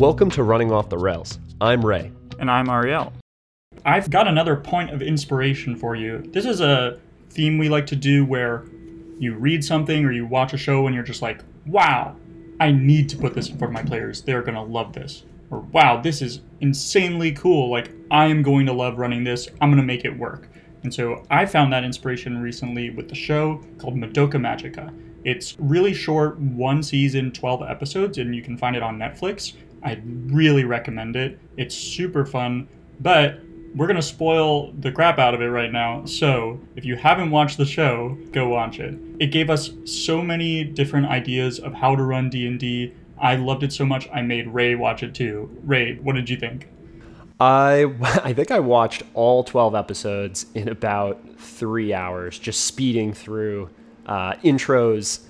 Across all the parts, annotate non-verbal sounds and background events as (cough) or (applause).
Welcome to Running Off the Rails. I'm Ray. And I'm Ariel. I've got another point of inspiration for you. This is a theme we like to do where you read something or you watch a show and you're just like, wow, I need to put this in front of my players. They're going to love this. Or, wow, this is insanely cool. Like, I am going to love running this. I'm going to make it work. And so I found that inspiration recently with the show called Madoka Magica. It's really short, one season, 12 episodes, and you can find it on Netflix. I really recommend it. It's super fun, but we're going to spoil the crap out of it right now. So, if you haven't watched the show, go watch it. It gave us so many different ideas of how to run D&D. I loved it so much I made Ray watch it too. Ray, what did you think? I (laughs) I think I watched all 12 episodes in about 3 hours just speeding through uh, intros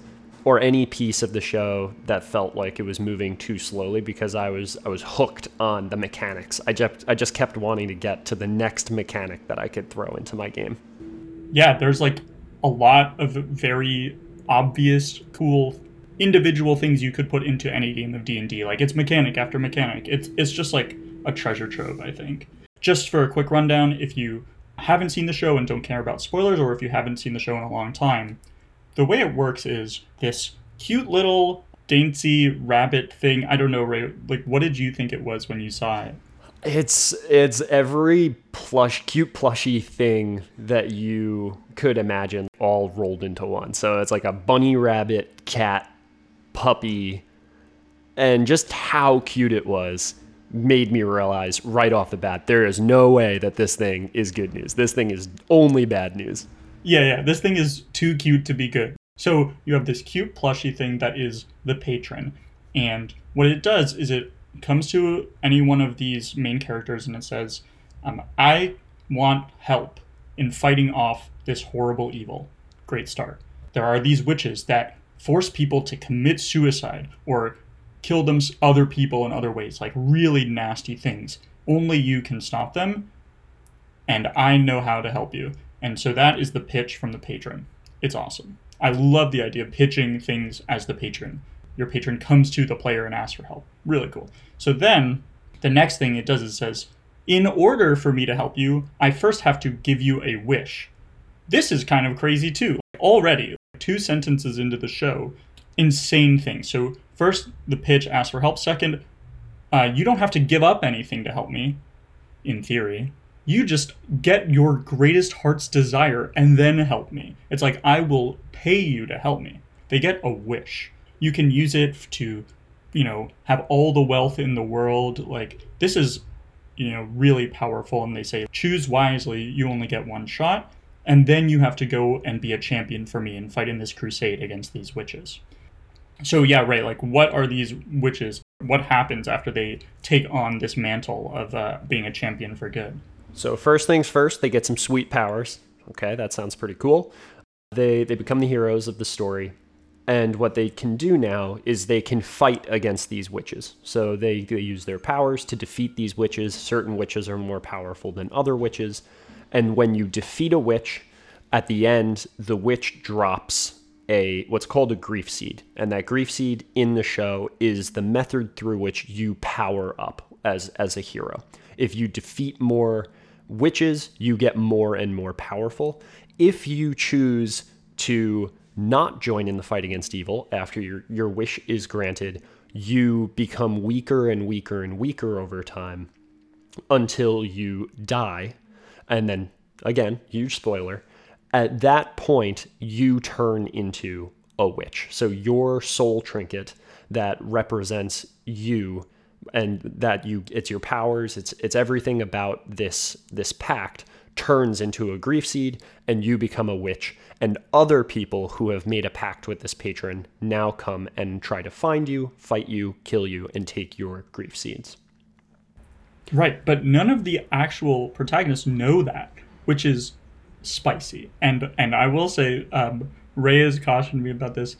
or any piece of the show that felt like it was moving too slowly because I was I was hooked on the mechanics. I just I just kept wanting to get to the next mechanic that I could throw into my game. Yeah, there's like a lot of very obvious cool individual things you could put into any game of D&D. Like it's mechanic after mechanic. It's it's just like a treasure trove, I think. Just for a quick rundown, if you haven't seen the show and don't care about spoilers or if you haven't seen the show in a long time, the way it works is this cute little dainty rabbit thing. I don't know, Ray. Like, what did you think it was when you saw it? It's it's every plush, cute plushy thing that you could imagine all rolled into one. So it's like a bunny rabbit, cat, puppy, and just how cute it was made me realize right off the bat there is no way that this thing is good news. This thing is only bad news. Yeah, yeah. This thing is too cute to be good. So you have this cute plushy thing that is the patron. And what it does is it comes to any one of these main characters and it says, um, I want help in fighting off this horrible evil. Great start. There are these witches that force people to commit suicide or kill them other people in other ways, like really nasty things. Only you can stop them, and I know how to help you. And so that is the pitch from the patron. It's awesome. I love the idea of pitching things as the patron. Your patron comes to the player and asks for help. Really cool. So then the next thing it does is it says, in order for me to help you, I first have to give you a wish. This is kind of crazy too. Already, two sentences into the show, insane thing. So first, the pitch asks for help. Second, uh, you don't have to give up anything to help me, in theory you just get your greatest heart's desire and then help me. It's like, I will pay you to help me. They get a wish. You can use it to, you know, have all the wealth in the world. Like, this is, you know, really powerful. And they say, choose wisely, you only get one shot. And then you have to go and be a champion for me and fight in this crusade against these witches. So, yeah, right. Like, what are these witches? What happens after they take on this mantle of uh, being a champion for good? So first things first, they get some sweet powers. Okay, that sounds pretty cool. They they become the heroes of the story. And what they can do now is they can fight against these witches. So they, they use their powers to defeat these witches. Certain witches are more powerful than other witches. And when you defeat a witch, at the end, the witch drops a what's called a grief seed. And that grief seed in the show is the method through which you power up as as a hero. If you defeat more witches, you get more and more powerful. If you choose to not join in the fight against evil after your, your wish is granted, you become weaker and weaker and weaker over time until you die. And then, again, huge spoiler, at that point, you turn into a witch. So your soul trinket that represents you and that you it's your powers it's it's everything about this this pact turns into a grief seed and you become a witch. And other people who have made a pact with this patron now come and try to find you fight you kill you and take your grief seeds. Right but none of the actual protagonists know that which is spicy. And and i will say um, ray has cautioned me about this.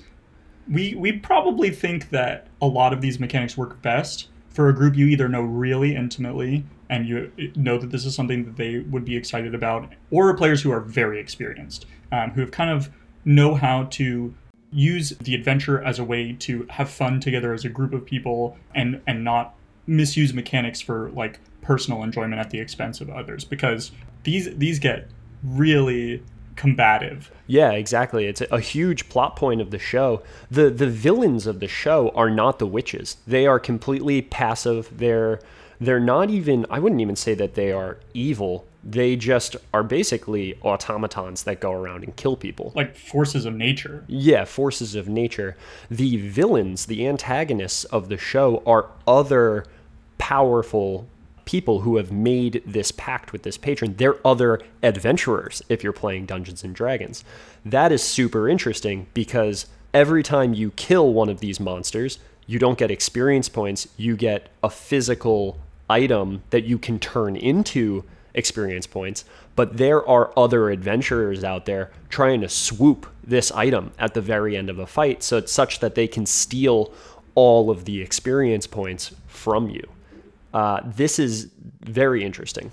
We we probably think that a lot of these mechanics work best for a group you either know really intimately and you know that this is something that they would be excited about, or players who are very experienced, um, who have kind of know how to use the adventure as a way to have fun together as a group of people and and not misuse mechanics for like personal enjoyment at the expense of others. Because these these get really combative. Yeah, exactly. It's a, huge plot point of the show. The the villains of the show are not the witches. They are completely passive. They're they're not even I wouldn't even say that they are evil. They just are basically automatons that go around and kill people. Like forces of nature. Yeah, forces of nature. The villains, the antagonists of the show are other powerful people who have made this pact with this patron. They're other adventurers if you're playing Dungeons and Dragons. That is super interesting because every time you kill one of these monsters, you don't get experience points, you get a physical item that you can turn into experience points. But there are other adventurers out there trying to swoop this item at the very end of a fight, so it's such that they can steal all of the experience points from you. Uh, this is very interesting.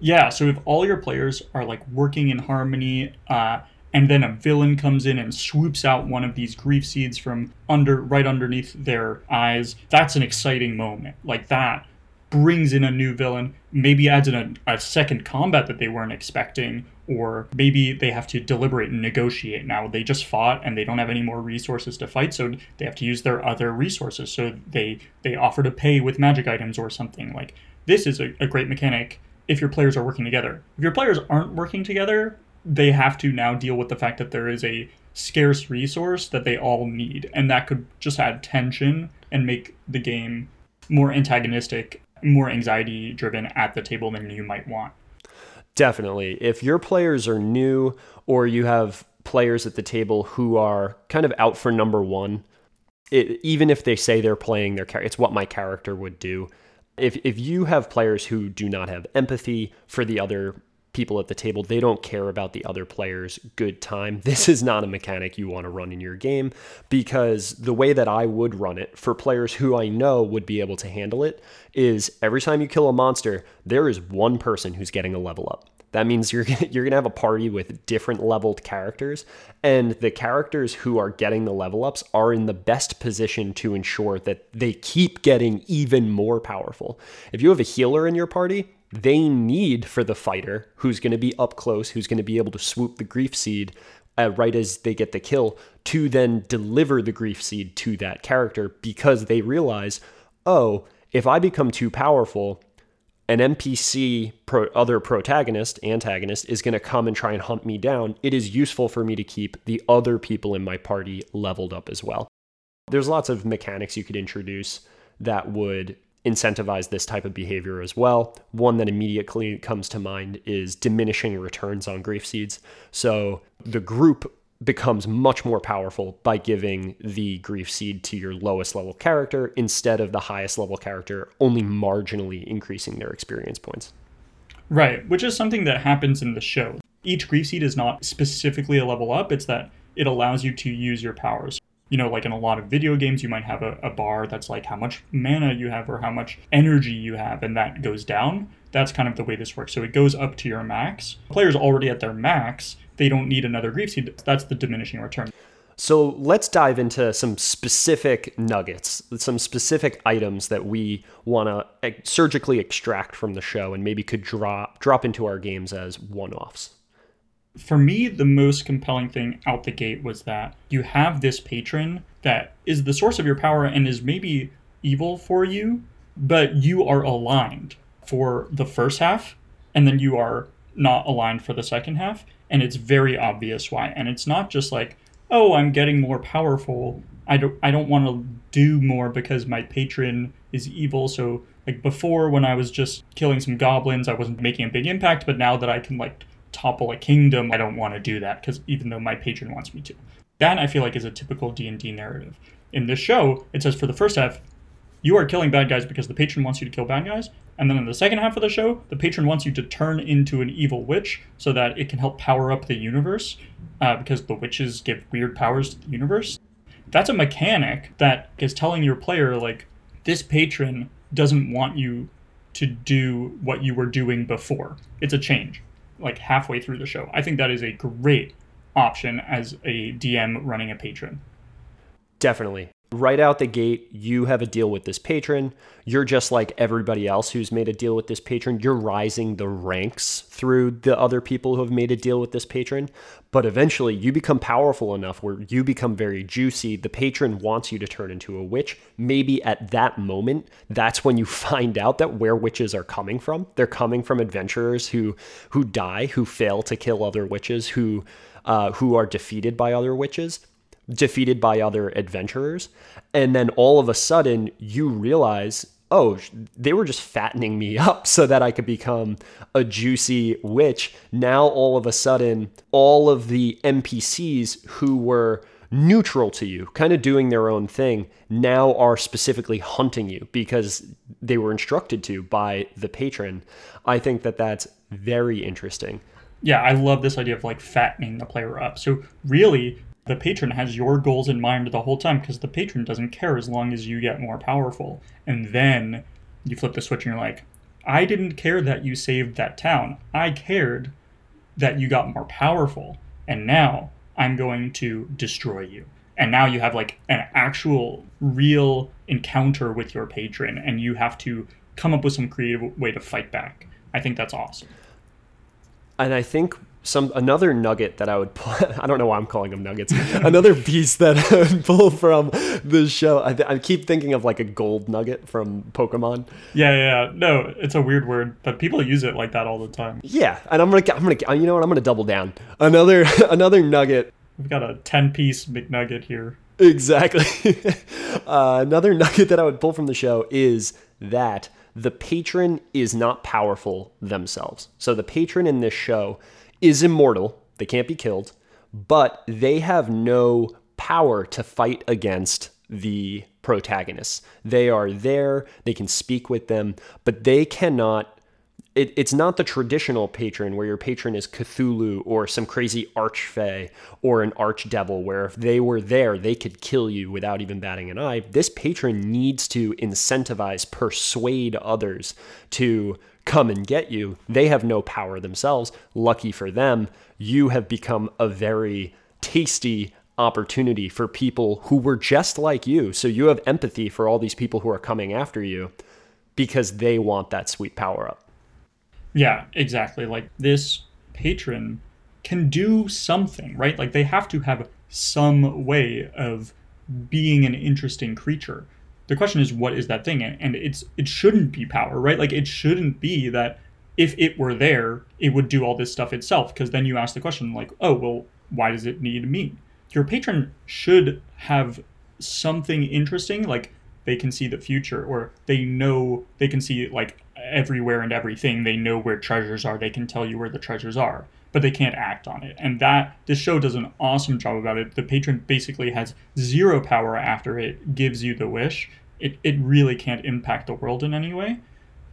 Yeah, so if all your players are like working in harmony, uh, and then a villain comes in and swoops out one of these grief seeds from under right underneath their eyes, that's an exciting moment. Like that brings in a new villain, maybe adds in a, a second combat that they weren't expecting, or maybe they have to deliberate and negotiate now. They just fought and they don't have any more resources to fight, so they have to use their other resources. So they they offer to pay with magic items or something. Like this is a, a great mechanic if your players are working together. If your players aren't working together, they have to now deal with the fact that there is a scarce resource that they all need, and that could just add tension and make the game more antagonistic more anxiety driven at the table than you might want. Definitely. If your players are new or you have players at the table who are kind of out for number one, it, even if they say they're playing their character, it's what my character would do. If, if you have players who do not have empathy for the other people at the table. They don't care about the other player's good time. (laughs) This is not a mechanic you want to run in your game because the way that I would run it for players who I know would be able to handle it is every time you kill a monster, there is one person who's getting a level up. That means you're (laughs) you're gonna have a party with different leveled characters, and the characters who are getting the level ups are in the best position to ensure that they keep getting even more powerful. If you have a healer in your party, they need for the fighter who's going to be up close, who's going to be able to swoop the grief seed uh, right as they get the kill, to then deliver the grief seed to that character because they realize, oh, if I become too powerful, an NPC, pro, other protagonist, antagonist, is going to come and try and hunt me down. It is useful for me to keep the other people in my party leveled up as well. There's lots of mechanics you could introduce that would incentivize this type of behavior as well. One that immediately comes to mind is diminishing returns on grief seeds. So the group becomes much more powerful by giving the grief seed to your lowest level character instead of the highest level character only marginally increasing their experience points. Right, which is something that happens in the show. Each grief seed is not specifically a level up, it's that it allows you to use your powers you know, like in a lot of video games, you might have a, a bar that's like how much mana you have or how much energy you have, and that goes down. That's kind of the way this works. So it goes up to your max. Players already at their max, they don't need another grief seed. That's the diminishing return. So let's dive into some specific nuggets, some specific items that we want to surgically extract from the show and maybe could drop drop into our games as one-offs for me, the most compelling thing out the gate was that you have this patron that is the source of your power and is maybe evil for you, but you are aligned for the first half, and then you are not aligned for the second half, and it's very obvious why. And it's not just like, oh, I'm getting more powerful. I don't I don't want to do more because my patron is evil. So like before when I was just killing some goblins, I wasn't making a big impact, but now that I can like topple a kingdom, I don't want to do that because even though my patron wants me to. That I feel like is a typical D&D narrative. In this show, it says for the first half, you are killing bad guys because the patron wants you to kill bad guys. And then in the second half of the show, the patron wants you to turn into an evil witch so that it can help power up the universe uh, because the witches give weird powers to the universe. That's a mechanic that is telling your player, like, this patron doesn't want you to do what you were doing before. It's a change like halfway through the show. I think that is a great option as a DM running a patron. Definitely. Right out the gate, you have a deal with this patron. You're just like everybody else who's made a deal with this patron. You're rising the ranks through the other people who have made a deal with this patron. But eventually, you become powerful enough where you become very juicy. The patron wants you to turn into a witch. Maybe at that moment, that's when you (laughs) find out that where witches are coming from. They're coming from adventurers who who die, who fail to kill other witches, who uh, who are defeated by other witches defeated by other adventurers. And then all of a sudden, you realize, oh, they were just fattening me (laughs) up so that I could become a juicy witch. Now, all of a sudden, all of the NPCs who were neutral to you, kind of doing their own thing, now are specifically hunting you because they were instructed to by the patron. I think that that's very interesting. Yeah, I love this idea of like fattening the player up. So, really, the patron has your goals in mind the whole time because the patron doesn't care as long as you get more powerful. And then you flip the switch and you're like, I didn't care that you saved that town. I cared that you got more powerful. And now I'm going to destroy you. And now you have like an actual, real encounter with your patron, and you have to come up with some creative way to fight back. I think that's awesome. And I think some another nugget that I would pull. (laughs) I don't know why I'm calling them nuggets. another piece that (laughs) I would pull from the show. I, th- I, keep thinking of like a gold nugget from Pokemon. Yeah, yeah, no, it's a weird word, but people use it like that all the time. Yeah, and I'm gonna, I'm gonna, you know what? I'm gonna double down. Another, (laughs) another nugget. We've got a ten piece McNugget here. Exactly. uh, another nugget that I would pull from the show is that the patron is not powerful themselves. So the patron in this show is immortal. They can't be killed, but they have no power to fight against the protagonists. They are there, they can speak with them, but they cannot. It, it's not the traditional patron where your patron is Cthulhu or some crazy archfey or an archdevil, where if they were there, they could kill you without even batting an eye. This patron needs to incentivize, persuade others to come and get you. They have no power themselves. Lucky for them, you have become a very tasty opportunity for people who were just like you. So you have empathy for all these people who are coming after you because they want that sweet power up. Yeah, exactly. Like this patron can do something, right? Like they have to have some way of being an interesting creature the question is what is that thing? And it's it shouldn't be power right? Like it shouldn't be that if it were there it would do all this stuff itself because then you ask the question like oh well why does it need me your patron should have something interesting like they can see the future or they know they can see like everywhere and everything. They know where treasures are. They can tell you where the treasures are but they can't act on it. And that this show does an awesome job about it. The patron basically has zero power after it gives you the wish it, it really can't impact the world in any way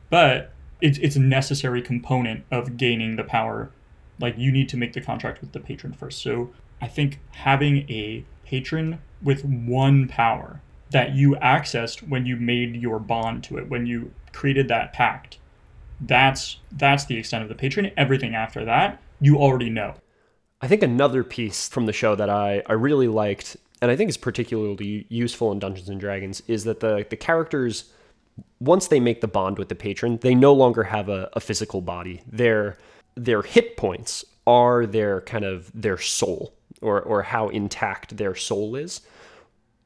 but it's, it's a necessary component of gaining the power. Like you need to make the contract with the patron first. So i think having a patron with one power that you accessed when you made your bond to it when you created that pact that's that's the extent of the patron. Everything after that you already know. I think another piece from the show that i i really liked and I think is particularly useful in Dungeons and Dragons, is that the the characters once they make the bond with the patron, they no longer have a, a physical body. Their their hit points are their kind of their soul or or how intact their soul is.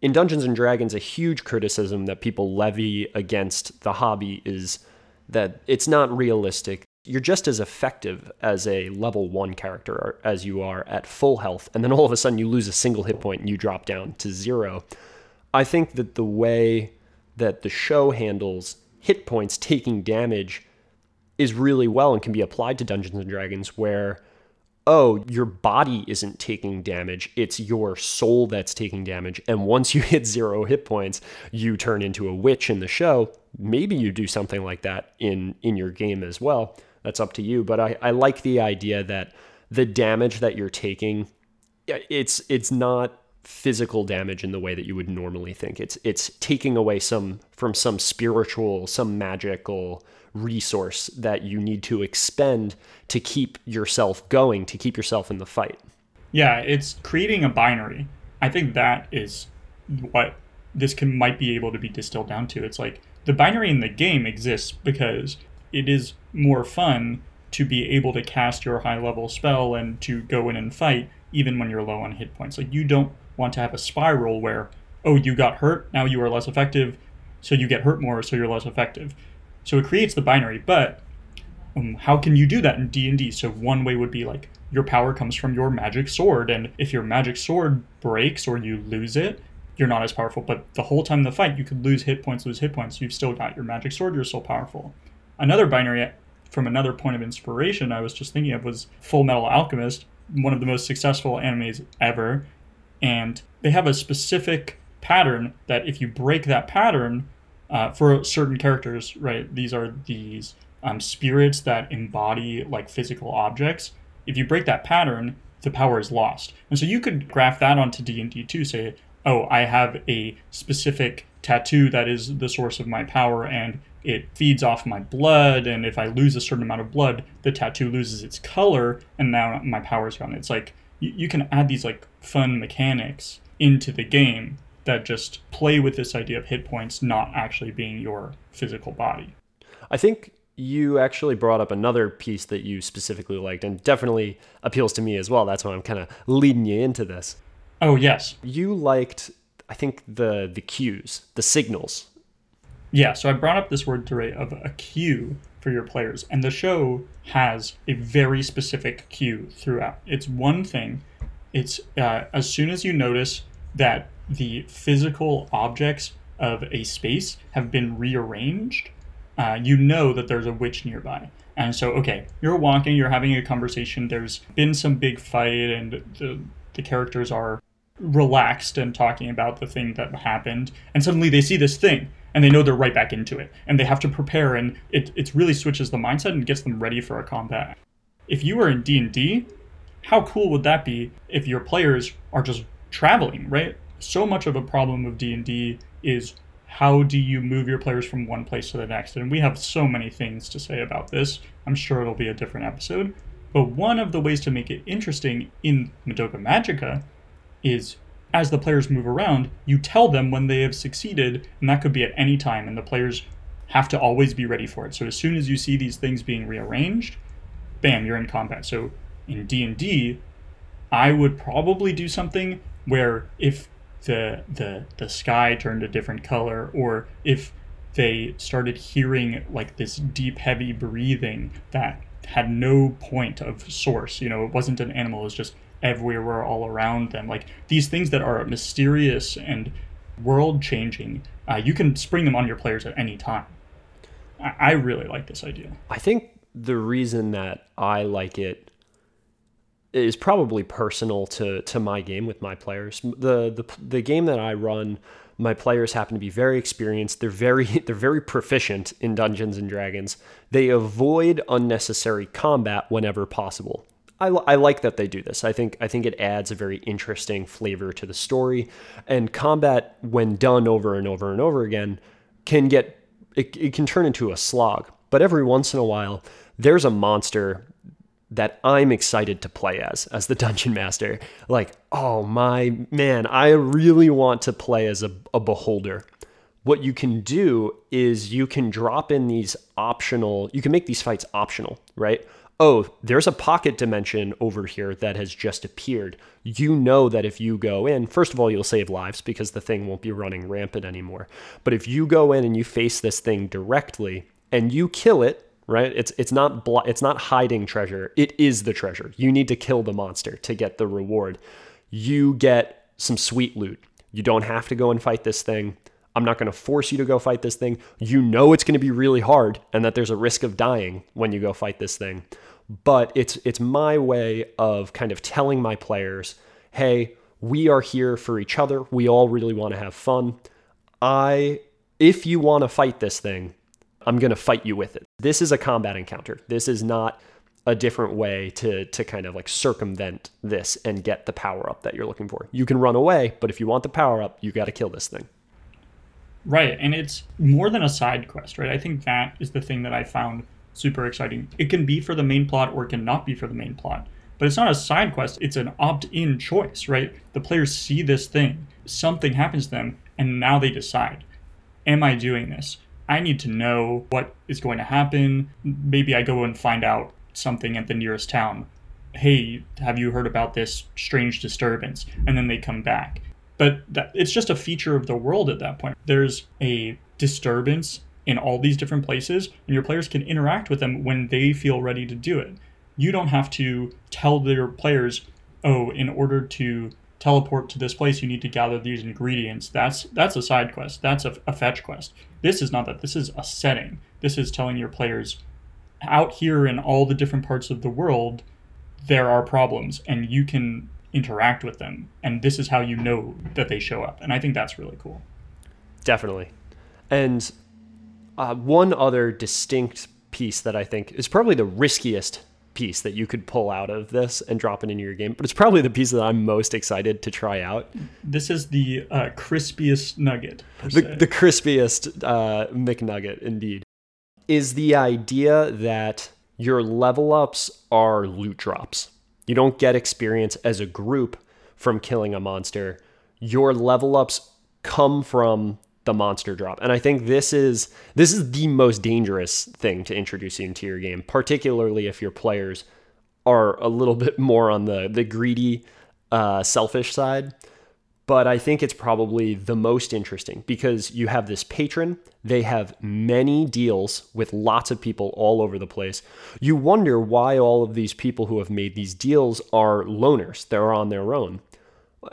In Dungeons and Dragons, a huge criticism that people levy against the hobby is that it's not realistic you're just as effective as a level one character as you are at full health. And then all of a sudden you lose a single hit point and you drop down to zero. I think that the way that the show handles hit points taking damage is really well and can be applied to Dungeons and Dragons where oh, your body isn't taking damage, it's your soul that's taking damage. And once you (laughs) hit zero hit points, you turn into a witch in the show. Maybe you do something like that in in your game as well that's up to you. But I, I like the idea that the damage that you're taking, it's it's not physical damage in the way that you would normally think. It's it's taking away some from some spiritual, some magical resource that you need to expend to keep yourself going, to keep yourself in the fight. Yeah, it's creating a binary. I think that is what this can might be able to be distilled down to. It's like the binary in the game exists because it is more fun to be able to cast your high level spell and to go in and fight even when you're low on hit points. Like you don't want to have a spiral where oh you got hurt now you are less effective so you get hurt more so you're less effective. So it creates the binary, but um, how can you do that in D&D? So one way would be like your power comes from your magic sword and if your magic sword breaks or you lose it, you're not as powerful. But the whole time in the fight, you could lose hit points, lose hit points. You've still got your magic sword. You're still powerful. Another binary from another point of inspiration I was just thinking of was Full Metal Alchemist, one of the most successful animes ever. And they have a specific pattern that if you break that pattern uh, for certain characters, right? These are these um, spirits that embody like physical objects. If you break that pattern, the power is lost. And so you could graph that onto D&D too, say, oh, I have a specific tattoo that is the source of my power and it feeds off my blood and if I lose a certain amount of blood, the tattoo loses its color and now my power's gone. It's like you, you can add these like fun mechanics into the game that just play with this idea of hit points not actually being your physical body. I think you actually brought up another piece that you specifically liked and definitely appeals to me as well. That's why I'm kind of leading you into this. Oh, yes. You liked I think the the cues, the signals. Yeah, so I brought up this word today of a cue for your players, and the show has a very specific cue throughout. It's one thing. It's uh, as soon as you notice that the physical objects of a space have been rearranged, uh, you know that there's a witch nearby. And so, okay, you're walking, you're having a conversation. There's been some big fight, and the the characters are relaxed and talking about the thing that happened, and suddenly they see this thing, and they know they're right back into it, and they have to prepare, and it it really switches the mindset and gets them ready for a combat. If you were in D and D, how cool would that be if your players are just traveling, right? So much of a problem of D and D is how do you move your players from one place to the next? And we have so many things to say about this. I'm sure it'll be a different episode. But one of the ways to make it interesting in Madoka Magica is as the players move around, you tell them when they have succeeded, and that could be at any time, and the players have to always be ready for it. So as soon as you see these things being rearranged, bam, you're in combat. So in D&D, I would probably do something where if the the the sky turned a different color or if they started hearing like this deep heavy breathing that had no point of source you know it wasn't an animal it was just everywhere all around them like these things that are mysterious and world changing uh, you can spring them on your players at any time I-, I really like this idea i think the reason that i like it is probably personal to to my game with my players. The the the game that I run, my players happen to be very experienced. They're very (laughs) they're very proficient in Dungeons and Dragons. They avoid unnecessary combat whenever possible. I, I like that they do this. I think I think it adds a very interesting flavor to the story. And combat, when done over and over and over again, can get it, it can turn into a slog. But every once in a while, there's a monster that I'm excited to play as, as the (laughs) dungeon master. Like, oh my man, I really want to play as a, a beholder. What you can do is you can drop in these optional, you can make these fights optional, right? Oh, there's a pocket dimension over here that has just appeared. You know that if you go in, first of all, you'll save lives because the thing won't be running rampant anymore. But if you go in and you face this thing directly and you kill it, right? It's it's not blo- it's not hiding treasure. It is the treasure. You need to kill the monster to get the reward. You get some sweet loot. You don't have to go and fight this thing. I'm not going to force you to go fight this thing. You know it's going to be really hard and that there's a risk of dying when you go fight this thing. But it's it's my way of kind of telling my players, "Hey, we are here for each other. We all really want to have fun. I if you want to fight this thing, I'm going to fight you with it. This is a combat encounter. This is not a different way to to kind of like circumvent this and get the power up that you're looking for. You can run away, but if you want the power up, you got to kill this thing. Right, and it's more than a side quest, right? I think that is the thing that I found super exciting. It can be for the main plot or it can not be for the main plot. But it's not a side quest, it's an opt-in choice, right? The players see this thing, something happens to them, And now they decide Am I doing this? I need to know what is going to happen. Maybe I go and find out something at the nearest town. Hey, have you heard about this strange disturbance? And then they come back. But that, it's just a feature of the world at that point. There's a disturbance in all these different places, and your players can interact with them when they feel ready to do it. You don't have to tell their players, oh, in order to teleport to this place you need to gather these ingredients. That's that's a side quest. That's a, a, fetch quest. This is not that. This is a setting. This is telling your players out here in all the different parts of the world there are problems and you can interact with them and this is how you know that they show up. And i think that's really cool. Definitely. And uh, one other distinct piece that i think is probably the riskiest piece that you could pull out of this and drop it into your game. But it's probably the piece that I'm most excited to try out. This is the uh, crispiest nugget. The, the, crispiest uh, McNugget, indeed. Is the idea that your level ups are loot drops. You don't get experience as a group from killing a monster. Your level ups come from the monster drop. And I think this is this is the most dangerous thing to introduce into your game, particularly if your players are a little (laughs) bit more on the the greedy, uh, selfish side. But I think it's probably the most interesting because you have this patron. They have many deals with lots of people all over the place. You wonder why all of these people who have made these deals are loners. They're on their own.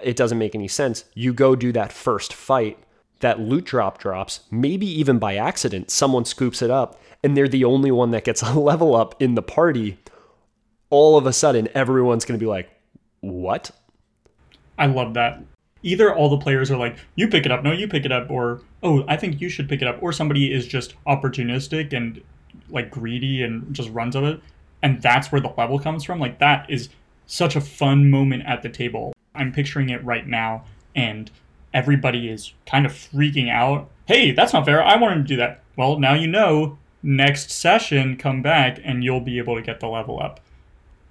It doesn't make any sense. You go do that first fight that loot drop drops, maybe even by accident, someone scoops it up and they're the only one that gets (laughs) a level up in the party, all of a sudden everyone's going to be like, what? I love that. Either all the players are like, you pick it up, no, you pick it up, or, oh, I think you should pick it up, or somebody is just opportunistic and like greedy and just runs of it. And that's where the level comes from. Like, that is such a fun moment at the table. I'm picturing it right now. And everybody is kind of freaking out. Hey, that's not fair. I wanted to do that. Well, now you know. Next session, come back and you'll be able to get the level up.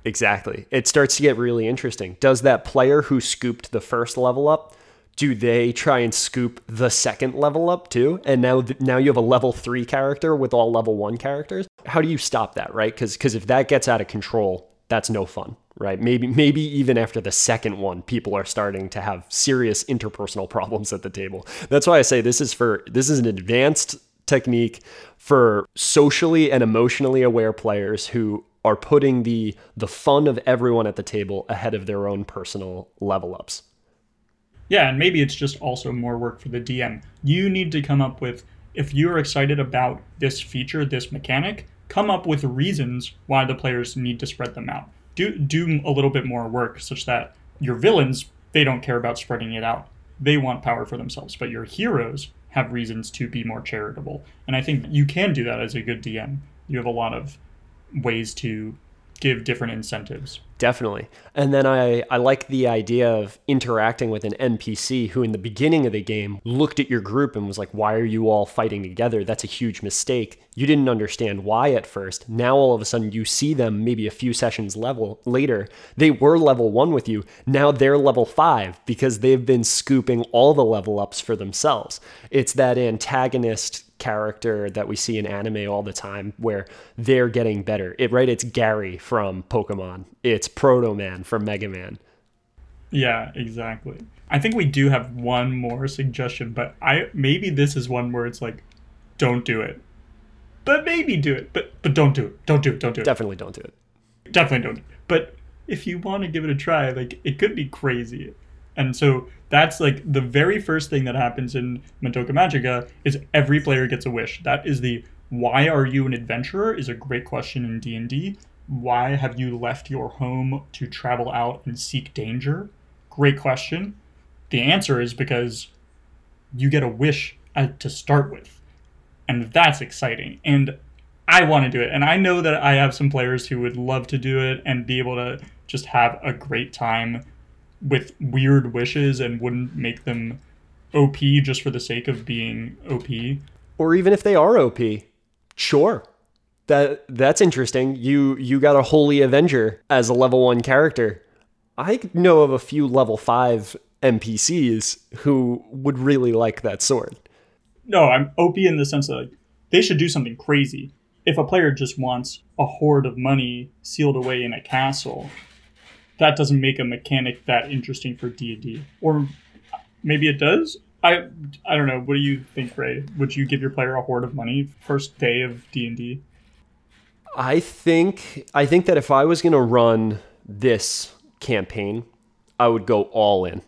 Exactly. It starts to get really interesting. Does that player who scooped the first level up, do they try and scoop the second level up too? And now now you have a level 3 character with all level 1 characters? How do you stop that, right? Cuz cuz if that gets out of control, that's no fun right? Maybe maybe even after the second one, people are starting to have serious interpersonal (laughs) problems at the table. That's why I say this is for this is an advanced technique for socially and emotionally aware players who are putting the the fun of everyone at the table ahead of their own personal level ups. Yeah, and maybe it's just also more work for the DM. You need to come up with if you're excited about this feature, this mechanic, come up with reasons why the players need to spread them out do do a little bit more work such that your villains they don't care about spreading it out. They want power for themselves, but your heroes have reasons to be more charitable. And I think you can do that as a good DM. You have a lot of ways to give different incentives. Definitely. And then I, I like the idea of interacting with an NPC who, in the beginning of the game, looked at your group and was like, Why are you all fighting together? That's a huge mistake. You didn't understand why at first. Now, all of a sudden, you see them maybe a few sessions level later. They were level one with you. Now they're level five because they've been scooping all the level ups for themselves. It's that antagonist character that we see in anime all the time where they're getting better. It right it's Gary from Pokemon. It's Proto Man from Mega Man. Yeah, exactly. I think we do have one more suggestion, but I maybe this is one where it's like don't do it. But maybe do it. But but don't do it. Don't do it. Don't do it. Definitely don't do it. Definitely don't. But if you want to give it a try, like it could be crazy. And so that's like the very first thing that happens in Madoka Magica is every player gets a wish. That is the why are you an adventurer is a great question in D&D. Why have you left your home to travel out and seek danger? Great question. The answer is because you get a wish uh, to start with. And that's exciting. And I want to do it. And I know that I have some players who would love to do it and be able to just have a great time with weird wishes and wouldn't make them OP just for the sake of being OP. Or even if they are OP, sure. That that's interesting. You you got a holy avenger as a level 1 character. I know of a few level 5 NPCs who would really like that sword. No, I'm OP in the sense that like, they should do something crazy. If a player just wants a hoard of money sealed away in a castle, that doesn't make a mechanic that interesting for D&D. Or maybe it does. I I don't know. What do you think, Ray? Would you give your player a hoard of money first day of D&D? I think I think that if I was going to run this campaign, I would go all in.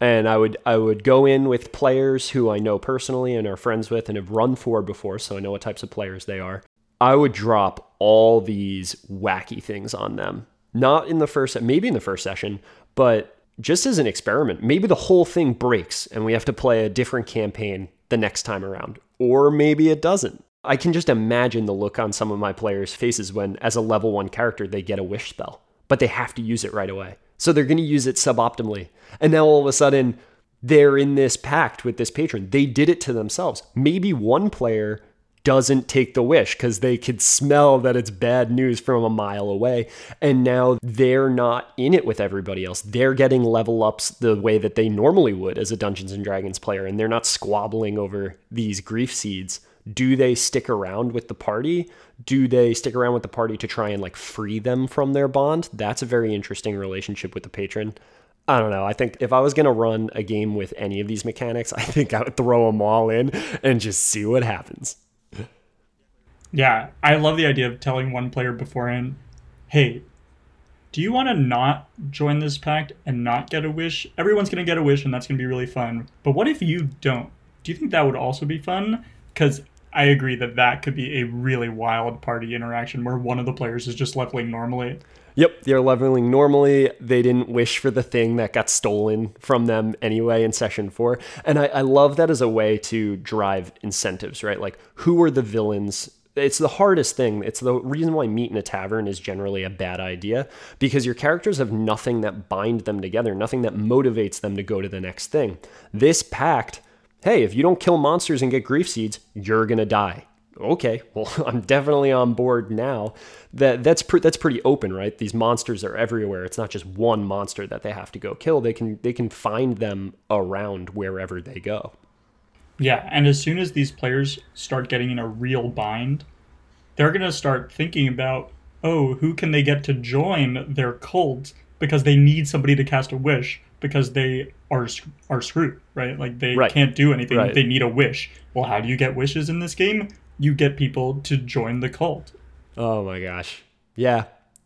And I would I would go in with players who I know personally and are friends with and have run for before, so I know what types of players they are. I would drop all these wacky things on them. Not in the first maybe in the first session, but just as an experiment. Maybe the whole thing breaks and we have to play a different campaign the next time around. Or maybe it doesn't. I can just imagine the look on some of my players' faces when, as a level one character, they get a wish spell, but they have to use it right away. So they're going to use it suboptimally. And now all of a sudden, they're in this pact with this patron. They did it to themselves. Maybe one player doesn't take the wish because they could smell that it's bad news from a mile away. And now they're not in it with everybody else. They're getting level ups the way that they normally would as a Dungeons and Dragons player, and they're not squabbling over these grief seeds. Do they stick around with the party? Do they stick around with the party to try and like free them from their bond? That's a very interesting relationship with the patron. I don't know. I think if I was going to run a game with any of these mechanics, (laughs) I think I would throw them all in and just see what happens. Yeah, I love the idea of telling one player beforehand, hey, do you want to not join this pact and not get a wish? Everyone's going to get a wish and that's going to be really fun. But what if you don't? Do you think that would also be fun? Because I agree that that could be a really wild party interaction where one of the players is just leveling normally. Yep, they're leveling normally. They didn't wish for the thing that got stolen from them anyway in session four. And I, I love that as a way to drive incentives, right? Like, who are the villains it's the hardest thing. It's the reason why meet in a tavern is generally a bad idea because your characters have nothing that bind them together, nothing that motivates them to go to the next thing. This pact, hey, if you don't kill monsters and get grief seeds, you're going to die. Okay, (laughs) well, I'm definitely on board now. That that's pre- that's pretty open, right? These monsters are everywhere. It's not just one monster that they have to go kill. They can they can find them around wherever they go. Yeah, and as soon as these players start getting in a real bind, they're going to start thinking about, oh, who can they get to join their cult because they need somebody to cast a wish because they are are screwed, right? Like they right. can't do anything. Right. They need a wish. Well, how do you get wishes in this game? You get people to join the cult. Oh my gosh. Yeah.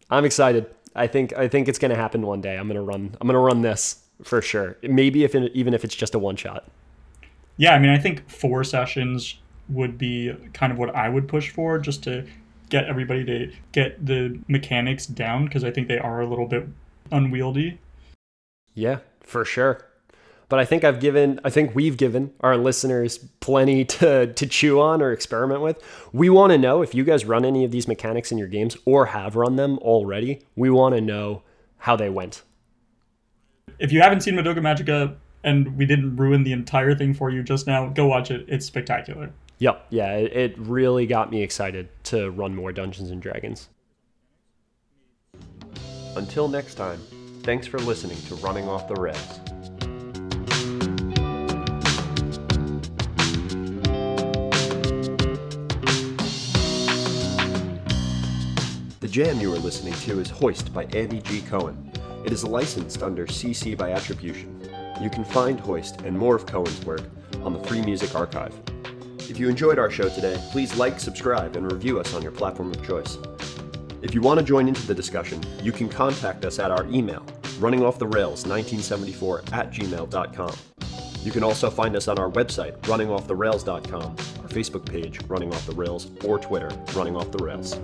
I'm excited. I think I think it's going to happen one day. I'm going to run I'm going to run this for sure. Maybe if it, even if it's just a one shot. Yeah, I mean, I think four sessions would be kind of what I would push for just to get everybody to get the mechanics down because I think they are a little bit unwieldy. Yeah, for sure. But I think I've given, I think we've given our listeners plenty (laughs) to, to chew on or experiment with. We want to know if you guys run any of these mechanics in your games or have run them already. We want to know how they went. If you haven't seen Madoka Magica, and we didn't ruin the entire thing for you just now, go watch it. It's spectacular. Yep. Yeah, it, it really got me excited to run more Dungeons and Dragons. Until next time, thanks for listening to Running Off the Rails. The jam you are listening to is Hoist by Andy G. Cohen. It is licensed under CC by attribution. You can find Hoist and more of Cohen's work on the Free Music Archive. If you enjoyed our show today, please like, subscribe, and review us on your platform of choice. If you want to join into the discussion, you can contact us at our email, runningofftherails1974 at gmail.com. You can also find us on our website, runningofftherails.com, our Facebook page, Running Off the Rails, or Twitter, Running Off the Rails.